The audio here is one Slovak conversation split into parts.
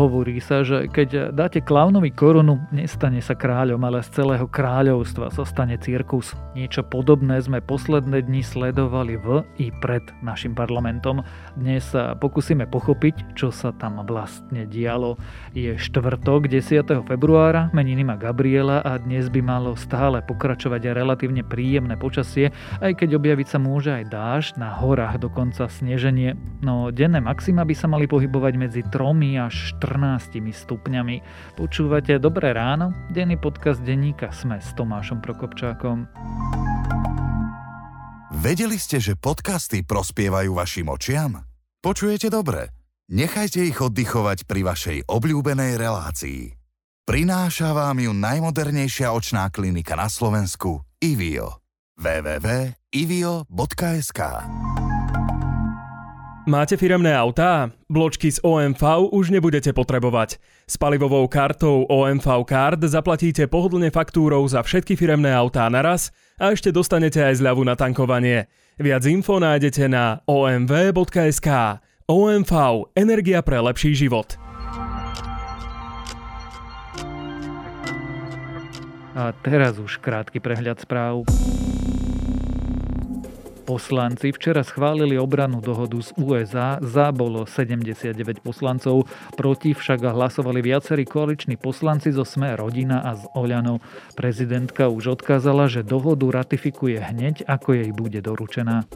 Hovorí sa, že keď dáte klaunovi korunu, nestane sa kráľom, ale z celého kráľovstva sa stane cirkus. Niečo podobné sme posledné dni sledovali v i pred našim parlamentom. Dnes sa pokúsime pochopiť, čo sa tam vlastne dialo. Je štvrtok 10. februára, meniny má Gabriela a dnes by malo stále pokračovať relatívne príjemné počasie, aj keď objaviť sa môže aj dážď, na horách dokonca sneženie. No denné maxima by sa mali pohybovať medzi 3 až 14 stupňami. Počúvate Dobré ráno? Denný podcast denníka Sme s Tomášom Prokopčákom. Vedeli ste, že podcasty prospievajú vašim očiam? Počujete dobre? Nechajte ich oddychovať pri vašej obľúbenej relácii. Prináša vám ju najmodernejšia očná klinika na Slovensku Ivio. www.ivio.sk Máte firemné autá? Bločky z OMV už nebudete potrebovať. S palivovou kartou OMV Card zaplatíte pohodlne faktúrou za všetky firemné autá naraz a ešte dostanete aj zľavu na tankovanie. Viac info nájdete na omv.sk. OMV. Energia pre lepší život. A teraz už krátky prehľad správ. Poslanci včera schválili obranú dohodu z USA, za bolo 79 poslancov, proti však hlasovali viacerí koaliční poslanci zo Sme rodina a z Oľanov. Prezidentka už odkázala, že dohodu ratifikuje hneď, ako jej bude doručená.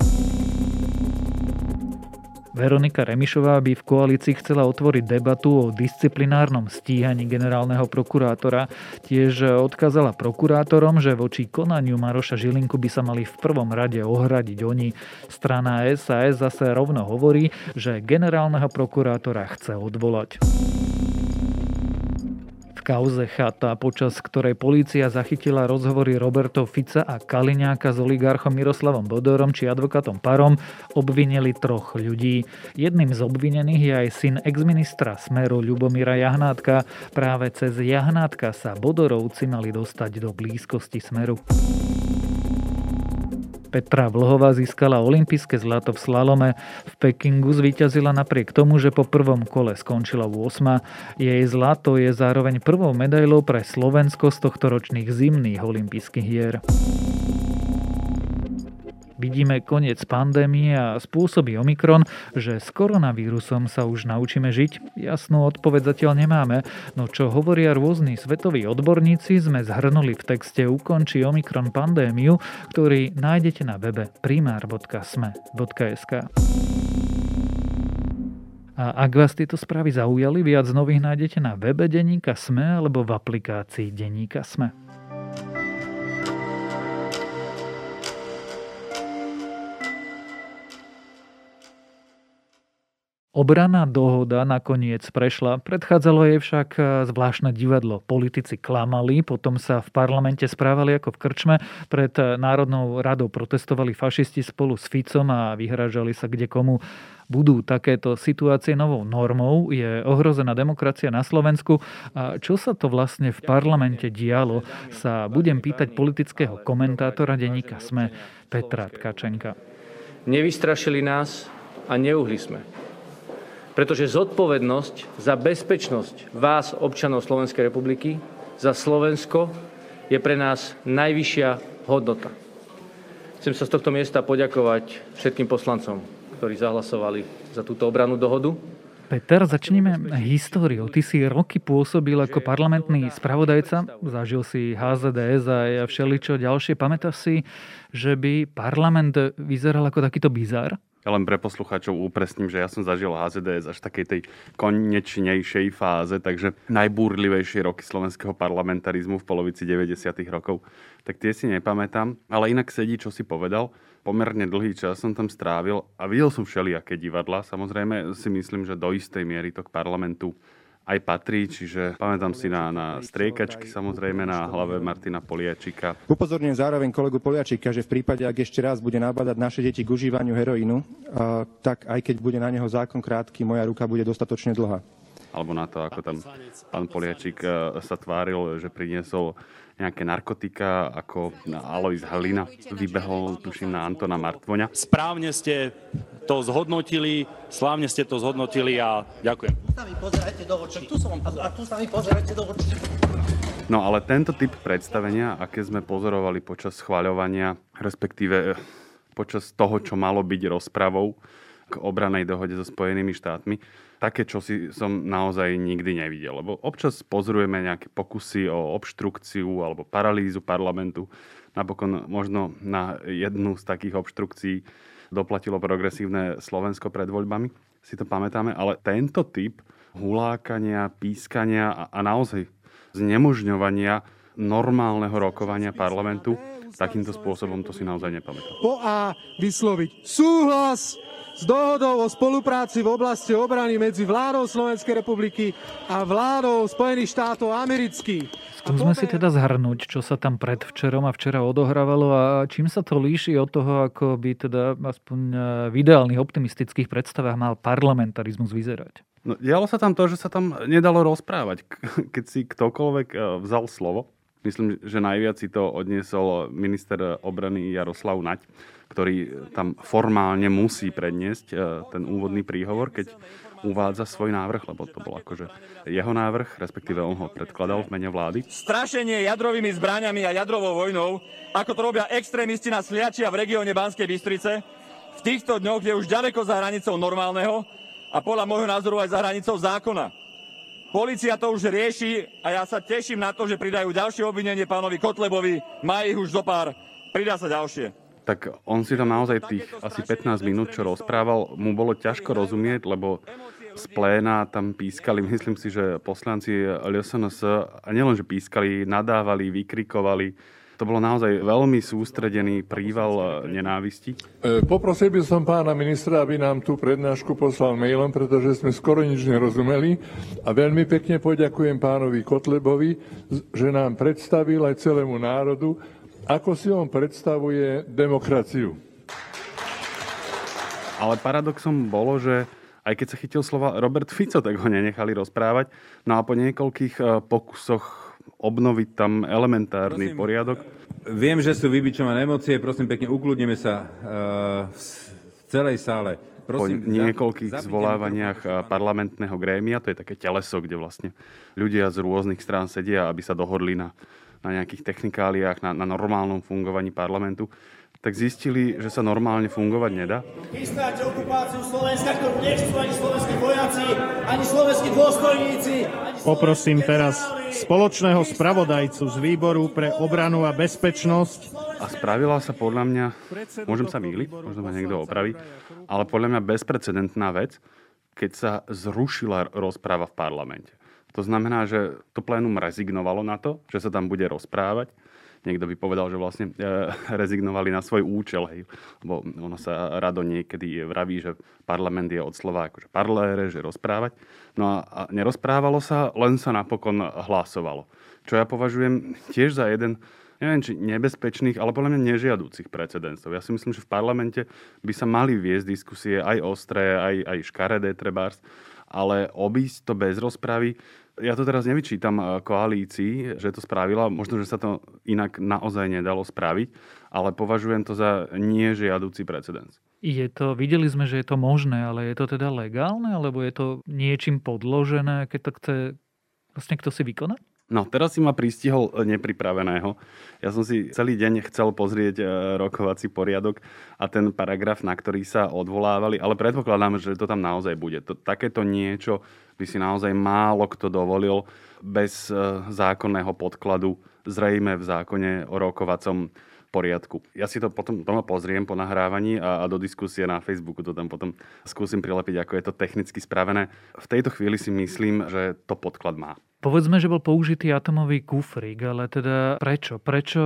Veronika Remišová by v koalícii chcela otvoriť debatu o disciplinárnom stíhaní generálneho prokurátora. Tiež odkázala prokurátorom, že voči konaniu Maroša Žilinku by sa mali v prvom rade ohradiť oni. Strana SAS zase rovno hovorí, že generálneho prokurátora chce odvolať kauze Chata, počas ktorej polícia zachytila rozhovory Roberto Fica a Kaliňáka s oligarchom Miroslavom Bodorom či advokátom Parom, obvinili troch ľudí. Jedným z obvinených je aj syn exministra Smeru Ľubomíra Jahnátka. Práve cez Jahnátka sa Bodorovci mali dostať do blízkosti Smeru. Petra Vlhová získala olympijské zlato v slalome. V Pekingu zvíťazila napriek tomu, že po prvom kole skončila 8. Jej zlato je zároveň prvou medailou pre Slovensko z tohto ročných zimných olympijských hier. Vidíme koniec pandémie a spôsobí Omikron, že s koronavírusom sa už naučíme žiť? Jasnú odpoveď zatiaľ nemáme, no čo hovoria rôzni svetoví odborníci, sme zhrnuli v texte Ukončí Omikron pandémiu, ktorý nájdete na webe primár.sme.sk. A ak vás tieto správy zaujali, viac nových nájdete na webe Deníka Sme alebo v aplikácii Deníka Sme. Obraná dohoda nakoniec prešla, predchádzalo jej však e, zvláštne divadlo. Politici klamali, potom sa v parlamente správali ako v krčme, pred e, Národnou radou protestovali fašisti spolu s Ficom a vyhražali sa kde komu. Budú takéto situácie novou normou? Je ohrozená demokracia na Slovensku? A čo sa to vlastne v parlamente dialo, sa budem pýtať politického komentátora denníka SME Petra Tkačenka. Nevystrašili nás a neuhli sme pretože zodpovednosť za bezpečnosť vás, občanov Slovenskej republiky, za Slovensko je pre nás najvyššia hodnota. Chcem sa z tohto miesta poďakovať všetkým poslancom, ktorí zahlasovali za túto obranú dohodu. Peter, začneme históriou. Ty si roky pôsobil ako parlamentný spravodajca, zažil si HZDS a všeličo ďalšie. Pamätáš si, že by parlament vyzeral ako takýto bizar? Ja len pre poslucháčov upresním, že ja som zažil HZDS až takej tej konečnejšej fáze, takže najbúrlivejšie roky slovenského parlamentarizmu v polovici 90. rokov. Tak tie si nepamätám, ale inak sedí, čo si povedal. Pomerne dlhý čas som tam strávil a videl som všelijaké divadla. Samozrejme si myslím, že do istej miery to k parlamentu aj patrí, čiže pamätám si na, na striekačky samozrejme na hlave Martina Poliačika. Upozorňujem zároveň kolegu Poliačika, že v prípade, ak ešte raz bude nabádať naše deti k užívaniu heroínu, tak aj keď bude na neho zákon krátky, moja ruka bude dostatočne dlhá. Alebo na to, ako tam pán Poliačik e, sa tváril, že priniesol nejaké narkotika, ako Alois Halina vybehol, tuším, na Antona Martvoňa. Správne ste to zhodnotili, slávne ste to zhodnotili a ďakujem. No ale tento typ predstavenia, aké sme pozorovali počas schváľovania, respektíve počas toho, čo malo byť rozpravou k obranej dohode so Spojenými štátmi, také, čo si som naozaj nikdy nevidel. Lebo občas pozorujeme nejaké pokusy o obštrukciu alebo paralýzu parlamentu. Napokon možno na jednu z takých obštrukcií doplatilo progresívne Slovensko pred voľbami, si to pamätáme, ale tento typ hulákania, pískania a, a naozaj znemožňovania normálneho rokovania parlamentu takýmto spôsobom to si naozaj nepamätám. Po A vysloviť súhlas s dohodou o spolupráci v oblasti obrany medzi vládou Slovenskej republiky a vládou Spojených štátov amerických. Skúsme si teda zhrnúť, čo sa tam predvčerom a včera odohrávalo a čím sa to líši od toho, ako by teda aspoň e, v ideálnych optimistických predstavách mal parlamentarizmus vyzerať. No, dialo sa tam to, že sa tam nedalo rozprávať. Keď si ktokoľvek e, vzal slovo, myslím, že najviac si to odniesol minister obrany Jaroslav Naď, ktorý tam formálne musí predniesť e, ten úvodný príhovor, keď uvádza svoj návrh, lebo to bol akože jeho návrh, respektíve on ho predkladal v mene vlády. Strašenie jadrovými zbraniami a jadrovou vojnou, ako to robia extrémisti na Sliačia v regióne Banskej Bystrice, v týchto dňoch je už ďaleko za hranicou normálneho a podľa môjho názoru aj za hranicou zákona. Polícia to už rieši a ja sa teším na to, že pridajú ďalšie obvinenie pánovi Kotlebovi. Má ich už zo pár. Pridá sa ďalšie tak on si tam naozaj tých asi 15 minút, čo rozprával, mu bolo ťažko rozumieť, lebo z pléna tam pískali, myslím si, že poslanci LSNS, a nielen, že pískali, nadávali, vykrikovali, to bolo naozaj veľmi sústredený príval nenávisti. E, poprosil by som pána ministra, aby nám tú prednášku poslal mailom, pretože sme skoro nič nerozumeli. A veľmi pekne poďakujem pánovi Kotlebovi, že nám predstavil aj celému národu, ako si on predstavuje demokraciu? Ale paradoxom bolo, že aj keď sa chytil slova Robert Fico, tak ho nenechali rozprávať. No a po niekoľkých e, pokusoch obnoviť tam elementárny prosím, poriadok. Viem, že sú vybičované emócie, prosím pekne, ukludneme sa uh, v celej sále. Prosím, po niekoľkých zvolávaniach e, parlamentného grémia, to je také teleso, kde vlastne ľudia z rôznych strán sedia, aby sa dohodli na na nejakých technikáliách, na, na normálnom fungovaní parlamentu, tak zistili, že sa normálne fungovať nedá. Chystáte okupáciu Slovenska, ktorú nechcú ani slovenskí vojaci, ani slovenskí dôstojníci. Ani Poprosím teraz spoločného spravodajcu z výboru pre obranu a bezpečnosť. A spravila sa podľa mňa, môžem sa mýliť, možno ma niekto opraví, ale podľa mňa bezprecedentná vec, keď sa zrušila rozpráva v parlamente. To znamená, že to plénum rezignovalo na to, že sa tam bude rozprávať. Niekto by povedal, že vlastne e, rezignovali na svoj účel, hej. lebo ono sa rado niekedy vraví, že parlament je od slova akože parlére, že rozprávať. No a, a nerozprávalo sa, len sa napokon hlasovalo. Čo ja považujem tiež za jeden neviem, či nebezpečných, ale podľa mňa nežiadúcich precedensov. Ja si myslím, že v parlamente by sa mali viesť diskusie aj ostré, aj, aj škaredé trebárs, ale obísť to bez rozpravy, ja to teraz nevyčítam eh, koalícii, že to spravila. Možno, že sa to inak naozaj nedalo spraviť, ale považujem to za nežiadúci precedens. Je to, videli sme, že je to možné, ale je to teda legálne, alebo je to niečím podložené, keď to chce vlastne kto si vykonať? No, teraz si ma pristihol e, nepripraveného. Ja som si celý deň chcel pozrieť e, rokovací poriadok a ten paragraf, na ktorý sa odvolávali, ale predpokladám, že to tam naozaj bude. To, takéto niečo by si naozaj málo kto dovolil bez e, zákonného podkladu, zrejme v zákone o rokovacom poriadku. Ja si to potom doma pozriem po nahrávaní a, a do diskusie na Facebooku to tam potom skúsim prilepiť, ako je to technicky spravené. V tejto chvíli si myslím, že to podklad má. Povedzme, že bol použitý atomový kufrík, ale teda prečo? Prečo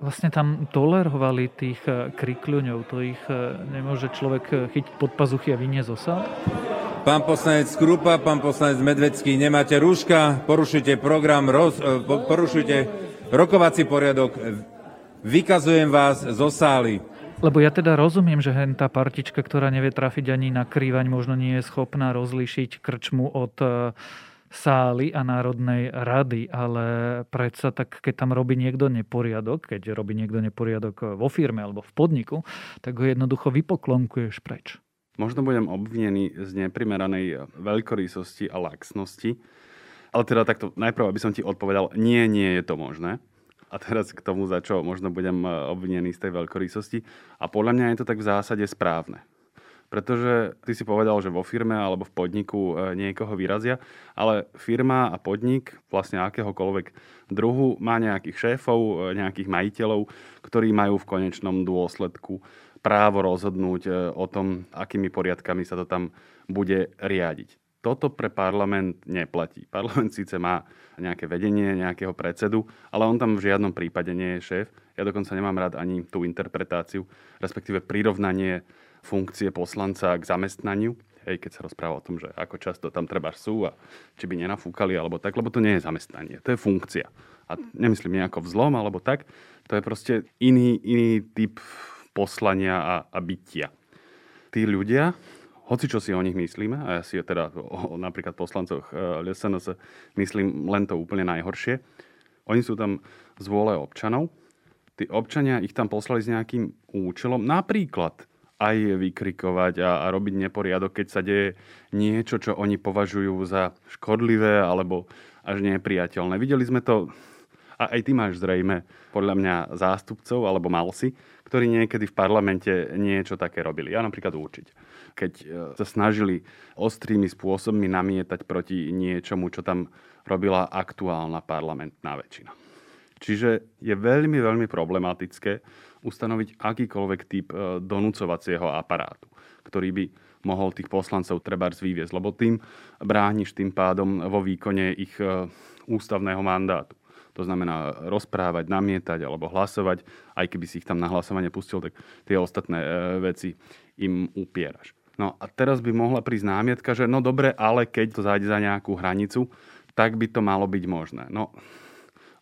vlastne tam tolerovali tých eh, krikľuňov? To ich eh, nemôže človek eh, chytiť pod pazuchy a vyniesť osa? Pán poslanec Krupa, pán poslanec Medvecký, nemáte rúška, porušujte program, roz, porušujte rokovací poriadok, Vykazujem vás zo sály. Lebo ja teda rozumiem, že hen tá partička, ktorá nevie trafiť ani na krývaň, možno nie je schopná rozlíšiť krčmu od sály a Národnej rady, ale predsa tak, keď tam robí niekto neporiadok, keď robí niekto neporiadok vo firme alebo v podniku, tak ho jednoducho vypoklonkuješ preč. možno budem obvinený z neprimeranej veľkorysosti a laxnosti. Ale teda takto, najprv, aby som ti odpovedal, nie, nie je to možné. A teraz k tomu, za čo možno budem obvinený z tej veľkorysosti. A podľa mňa je to tak v zásade správne. Pretože ty si povedal, že vo firme alebo v podniku e, niekoho vyrazia, ale firma a podnik vlastne akéhokoľvek druhu má nejakých šéfov, e, nejakých majiteľov, ktorí majú v konečnom dôsledku právo rozhodnúť e, o tom, akými poriadkami sa to tam bude riadiť. Toto pre parlament neplatí. Parlament síce má nejaké vedenie, nejakého predsedu, ale on tam v žiadnom prípade nie je šéf. Ja dokonca nemám rád ani tú interpretáciu, respektíve prirovnanie funkcie poslanca k zamestnaniu. Hej, keď sa rozpráva o tom, že ako často tam treba sú a či by nenafúkali alebo tak, lebo to nie je zamestnanie, to je funkcia. A nemyslím nejako vzlom alebo tak, to je proste iný, iný typ poslania a, a bytia. Tí ľudia, hoci čo si o nich myslíme, a ja si teda o, o napríklad poslancoch e, LSNS myslím len to úplne najhoršie, oni sú tam z vôle občanov, tí občania ich tam poslali s nejakým účelom, napríklad aj vykrikovať a, a robiť neporiadok, keď sa deje niečo, čo oni považujú za škodlivé alebo až nepriateľné. Videli sme to, a aj ty máš zrejme podľa mňa zástupcov, alebo mal si, ktorí niekedy v parlamente niečo také robili. Ja napríklad určite. Keď e, sa snažili ostrými spôsobmi namietať proti niečomu, čo tam robila aktuálna parlamentná väčšina. Čiže je veľmi, veľmi problematické, ustanoviť akýkoľvek typ e, donúcovacieho aparátu, ktorý by mohol tých poslancov treba vyviezť, lebo tým brániš tým pádom vo výkone ich e, ústavného mandátu. To znamená rozprávať, namietať alebo hlasovať. Aj keby si ich tam na hlasovanie pustil, tak tie ostatné e, veci im upieraš. No a teraz by mohla prísť námietka, že no dobre, ale keď to zájde za nejakú hranicu, tak by to malo byť možné. No,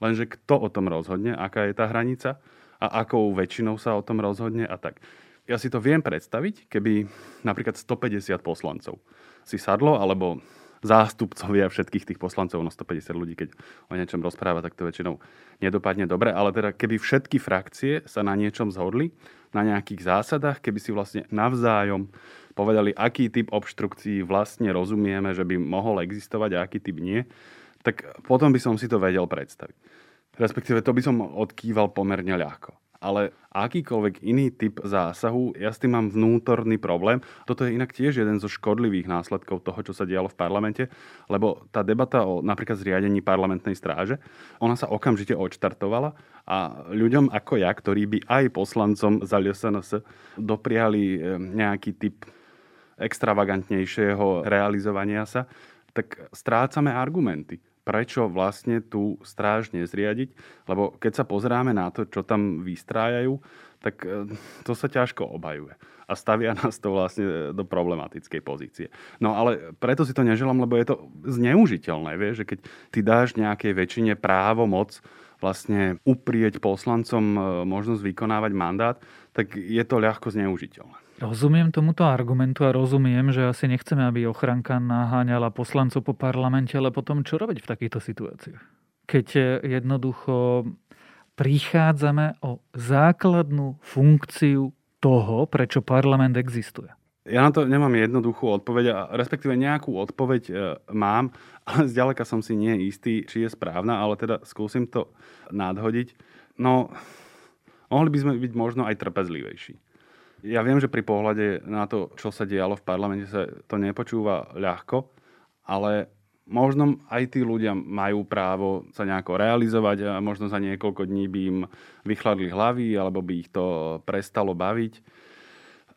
lenže kto o tom rozhodne, aká je tá hranica? a akou väčšinou sa o tom rozhodne a tak. Ja si to viem predstaviť, keby napríklad 150 poslancov si sadlo, alebo zástupcovia všetkých tých poslancov, no 150 ľudí, keď o niečom rozpráva, tak to väčšinou nedopadne dobre, ale teda keby všetky frakcie sa na niečom zhodli, na nejakých zásadách, keby si vlastne navzájom povedali, aký typ obštrukcií vlastne rozumieme, že by mohol existovať a aký typ nie, tak potom by som si to vedel predstaviť. Respektíve to by som odkýval pomerne ľahko. Ale akýkoľvek iný typ zásahu, ja s tým mám vnútorný problém. Toto je inak tiež jeden zo škodlivých následkov toho, čo sa dialo v parlamente, lebo tá debata o napríklad zriadení parlamentnej stráže, ona sa okamžite odštartovala a ľuďom ako ja, ktorí by aj poslancom za LSNS dopriali nejaký typ extravagantnejšieho realizovania sa, tak strácame argumenty prečo vlastne tú stráž nezriadiť, lebo keď sa pozráme na to, čo tam vystrájajú, tak e, to sa ťažko obhajuje. A stavia nás to vlastne do problematickej pozície. No ale preto si to neželám, lebo je to zneužiteľné, vieš, že keď ty dáš nejakej väčšine právo, moc vlastne uprieť poslancom e, možnosť vykonávať mandát, tak je to ľahko zneužiteľné. Rozumiem tomuto argumentu a rozumiem, že asi nechceme, aby ochranka naháňala poslancov po parlamente, ale potom čo robiť v takýchto situáciách? Keď jednoducho prichádzame o základnú funkciu toho, prečo parlament existuje. Ja na to nemám jednoduchú odpoveď, respektíve nejakú odpoveď e, mám, ale zďaleka som si nie istý, či je správna, ale teda skúsim to nadhodiť. No, mohli by sme byť možno aj trpezlivejší. Ja viem, že pri pohľade na to, čo sa dialo v parlamente, sa to nepočúva ľahko, ale možno aj tí ľudia majú právo sa nejako realizovať a možno za niekoľko dní by im vychladli hlavy alebo by ich to prestalo baviť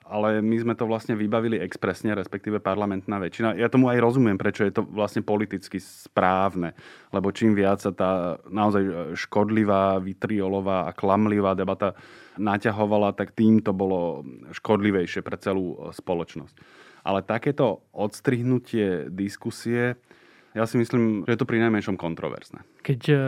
ale my sme to vlastne vybavili expresne, respektíve parlamentná väčšina. Ja tomu aj rozumiem, prečo je to vlastne politicky správne, lebo čím viac sa tá naozaj škodlivá, vitriolová a klamlivá debata naťahovala, tak tým to bolo škodlivejšie pre celú spoločnosť. Ale takéto odstrihnutie diskusie, ja si myslím, že je to pri najmenšom kontroverzné. Keď eh,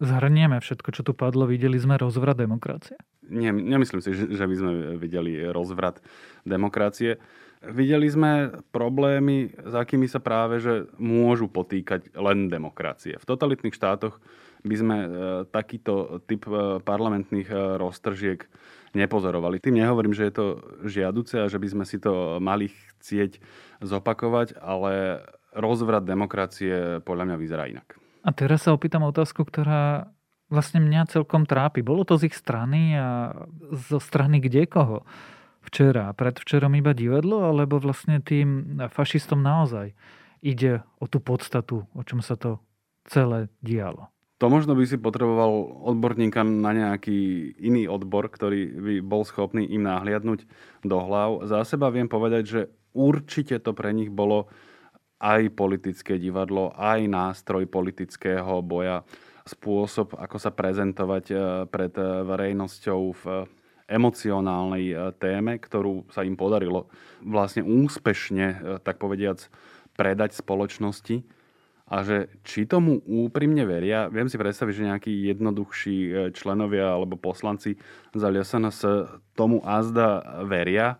zhrnieme všetko, čo tu padlo, videli sme rozvrat demokracie? Nie, nemyslím si, že by sme videli rozvrat demokracie. Videli sme problémy, s akými sa práve že môžu potýkať len demokracie. V totalitných štátoch by sme e, takýto typ e, parlamentných e, roztržiek nepozorovali. Tým nehovorím, že je to žiaduce a že by sme si to mali chcieť zopakovať, ale rozvrat demokracie podľa mňa vyzerá inak. A teraz sa opýtam otázku, ktorá vlastne mňa celkom trápi. Bolo to z ich strany a zo strany kde koho? Včera, predvčerom iba divadlo, alebo vlastne tým fašistom naozaj ide o tú podstatu, o čom sa to celé dialo? To možno by si potreboval odborníka na nejaký iný odbor, ktorý by bol schopný im nahliadnúť do hlav. Za seba viem povedať, že určite to pre nich bolo aj politické divadlo, aj nástroj politického boja, spôsob, ako sa prezentovať eh, pred eh, verejnosťou v emocionálnej eh, téme, ktorú sa im podarilo vlastne úspešne, tak povediac, predať spoločnosti. A že či tomu úprimne veria, viem si predstaviť, že nejakí jednoduchší členovia alebo poslanci za LSNS tomu azda veria,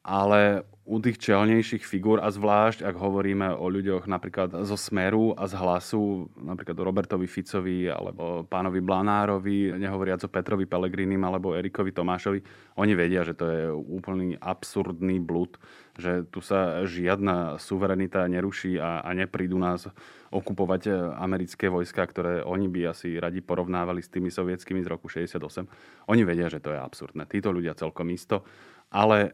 ale u tých čelnejších figúr a zvlášť, ak hovoríme o ľuďoch napríklad zo Smeru a z Hlasu, napríklad o Robertovi Ficovi alebo pánovi Blanárovi, nehovoriac o Petrovi Pelegrinim alebo Erikovi Tomášovi, oni vedia, že to je úplný absurdný blud, že tu sa žiadna suverenita neruší a, a neprídu nás okupovať americké vojska, ktoré oni by asi radi porovnávali s tými sovietskými z roku 68. Oni vedia, že to je absurdné. Títo ľudia celkom isto. Ale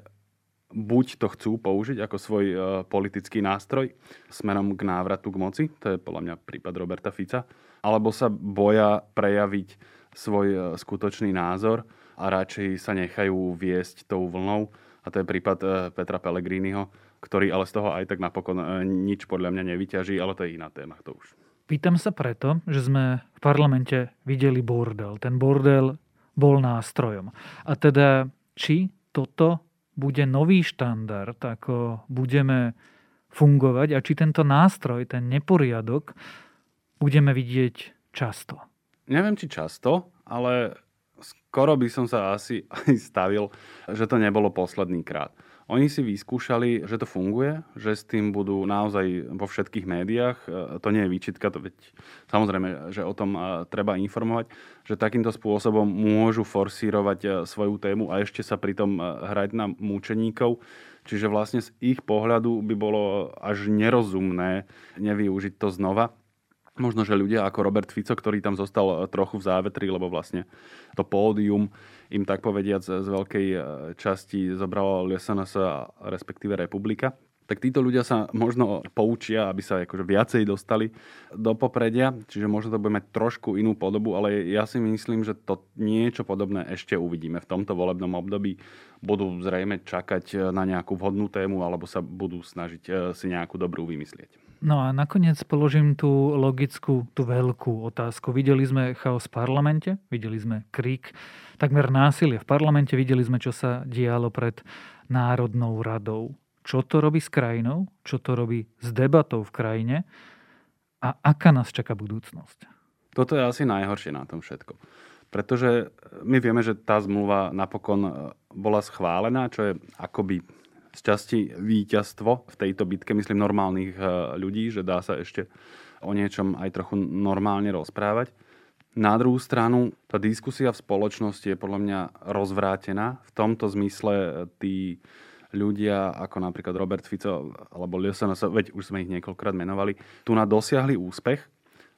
buď to chcú použiť ako svoj uh, politický nástroj smerom k návratu k moci, to je podľa mňa prípad Roberta Fica, alebo sa boja prejaviť svoj uh, skutočný názor a radšej sa nechajú viesť tou vlnou. A to je prípad uh, Petra Pellegriniho, ktorý ale z toho aj tak napokon uh, nič podľa mňa nevyťaží, ale to je iná téma, to už. Pýtam sa preto, že sme v parlamente videli bordel. Ten bordel bol nástrojom. A teda, či toto bude nový štandard, ako budeme fungovať a či tento nástroj, ten neporiadok, budeme vidieť často. Neviem, či často, ale skoro by som sa asi aj stavil, že to nebolo posledný krát. Oni si vyskúšali, že to funguje, že s tým budú naozaj vo všetkých médiách. E, to nie je výčitka, to veď samozrejme, že o tom e, treba informovať, že takýmto spôsobom môžu forsírovať e, svoju tému a ešte sa pritom hrať na múčeníkov. Čiže vlastne z ich pohľadu by bolo až nerozumné nevyužiť to znova. Možno, že ľudia ako Robert Fico, ktorý tam zostal trochu v závetri, lebo vlastne to pódium im tak povediac z veľkej e, časti zobralo SNS, respektíve Republika tak títo ľudia sa možno poučia, aby sa akože viacej dostali do popredia, čiže možno to bude mať trošku inú podobu, ale ja si myslím, že to niečo podobné ešte uvidíme v tomto volebnom období. Budú zrejme čakať na nejakú vhodnú tému alebo sa budú snažiť e, si nejakú dobrú vymyslieť. No a nakoniec položím tú logickú, tú veľkú otázku. Videli sme chaos v parlamente, videli sme krík takmer násilie v parlamente. Videli sme, čo sa dialo pred Národnou radou. Čo to robí s krajinou, čo to robí s debatou v krajine a aká nás čaká budúcnosť. Toto je asi najhoršie na tom všetko. Pretože my vieme, že tá zmluva napokon e, bola schválená, čo je akoby z časti víťazstvo v tejto bitke, myslím, normálnych e, ľudí, že dá sa ešte o niečom aj trochu normálne rozprávať. Na druhú stranu, tá diskusia v spoločnosti je podľa mňa rozvrátená. V tomto zmysle e, tí ľudia ako napríklad Robert Fico alebo LSNS, veď už sme ich niekoľkrát menovali, tu na dosiahli úspech,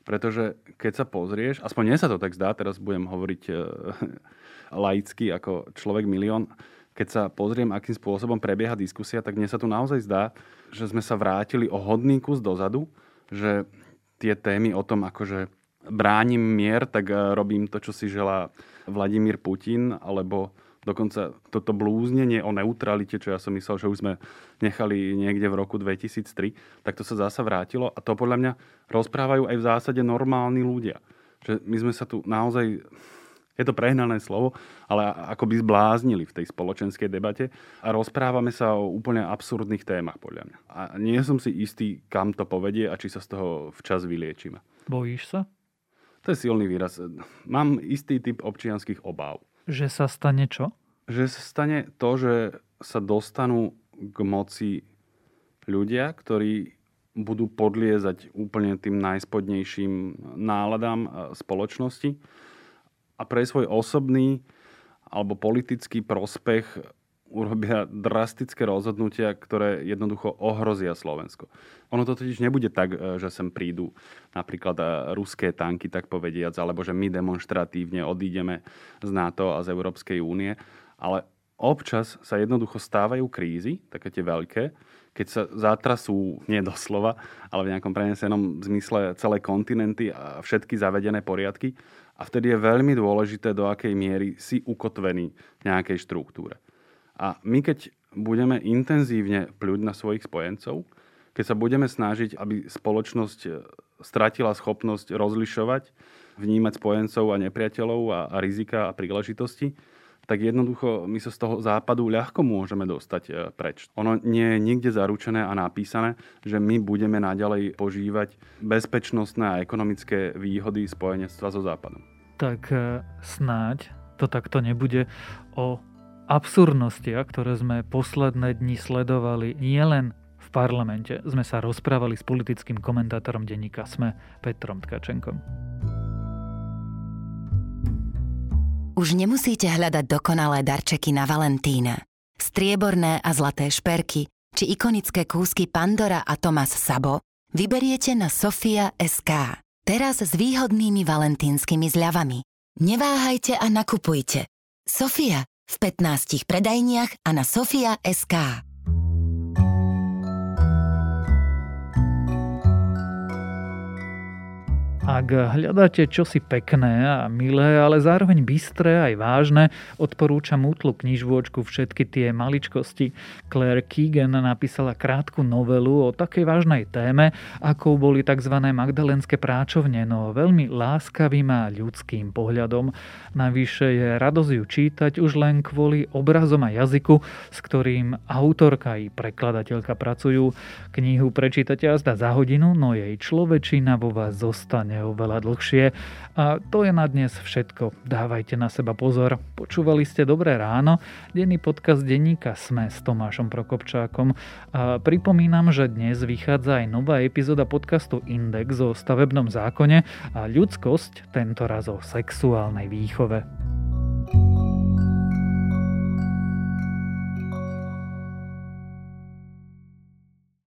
pretože keď sa pozrieš, aspoň nie sa to tak zdá, teraz budem hovoriť e, laicky ako človek milión, keď sa pozriem, akým spôsobom prebieha diskusia, tak mne sa tu naozaj zdá, že sme sa vrátili o hodný kus dozadu, že tie témy o tom, akože bránim mier, tak eh, robím to, čo si želá Vladimír Putin, alebo dokonca toto blúznenie o neutralite, čo ja som myslel, že už sme nechali niekde v roku 2003, tak to sa zasa vrátilo a to podľa mňa rozprávajú aj v zásade normálni ľudia. Že my sme sa tu naozaj je to prehnané slovo, ale ako by zbláznili v tej spoločenskej debate a rozprávame sa o úplne absurdných témach, podľa mňa. A nie som si istý, kam to povedie a či sa z toho včas vyliečime. Bojíš sa? To je silný výraz. Mám istý typ občianských obáv. Že sa stane čo? Že sa stane to, že sa dostanú k moci ľudia, ktorí budú podliezať úplne tým najspodnejším náladám spoločnosti a pre svoj osobný alebo politický prospech urobia drastické rozhodnutia, ktoré jednoducho ohrozia Slovensko. Ono to totiž nebude tak, e, že sem prídu napríklad e, ruské tanky, tak povediac, alebo že my demonstratívne odídeme z NATO a z Európskej únie, ale občas sa jednoducho stávajú krízy, také tie veľké, keď sa zatrasú, nie doslova, ale v nejakom prenesenom zmysle celé kontinenty a všetky zavedené poriadky. A vtedy je veľmi dôležité, do akej miery si ukotvený v nejakej štruktúre. A my keď budeme intenzívne pľuť na svojich spojencov, keď sa budeme snažiť, aby spoločnosť e, stratila schopnosť rozlišovať, vnímať spojencov a nepriateľov a, a rizika a príležitosti, tak jednoducho my sa z toho západu ľahko môžeme dostať e, preč. Ono nie je nikde zaručené a napísané, že my budeme naďalej požívať bezpečnostné a ekonomické výhody spojenectva so západom. Tak e, snáď to takto nebude o absurdnostiach, ktoré sme posledné dni sledovali nielen v parlamente, sme sa rozprávali s politickým komentátorom denníka SME Petrom Tkačenkom. Už nemusíte hľadať dokonalé darčeky na Valentína. Strieborné a zlaté šperky či ikonické kúsky Pandora a Thomas Sabo vyberiete na Sofia SK. Teraz s výhodnými valentínskymi zľavami. Neváhajte a nakupujte. Sofia v 15 predajniach a na sofia.sk. Ak hľadáte čosi pekné a milé, ale zároveň bystré aj vážne, odporúčam útlu knižvôčku Všetky tie maličkosti. Claire Keegan napísala krátku novelu o takej vážnej téme, ako boli tzv. magdalenské práčovne, no veľmi láskavým a ľudským pohľadom. Navyše je radosť ju čítať už len kvôli obrazom a jazyku, s ktorým autorka i prekladateľka pracujú. Knihu prečítate azda za hodinu, no jej človečina vo vás zostane oveľa dlhšie. A to je na dnes všetko. Dávajte na seba pozor. Počúvali ste Dobré ráno, denný podcast denníka Sme s Tomášom Prokopčákom. A pripomínam, že dnes vychádza aj nová epizóda podcastu Index o stavebnom zákone a ľudskosť, tento raz o sexuálnej výchove.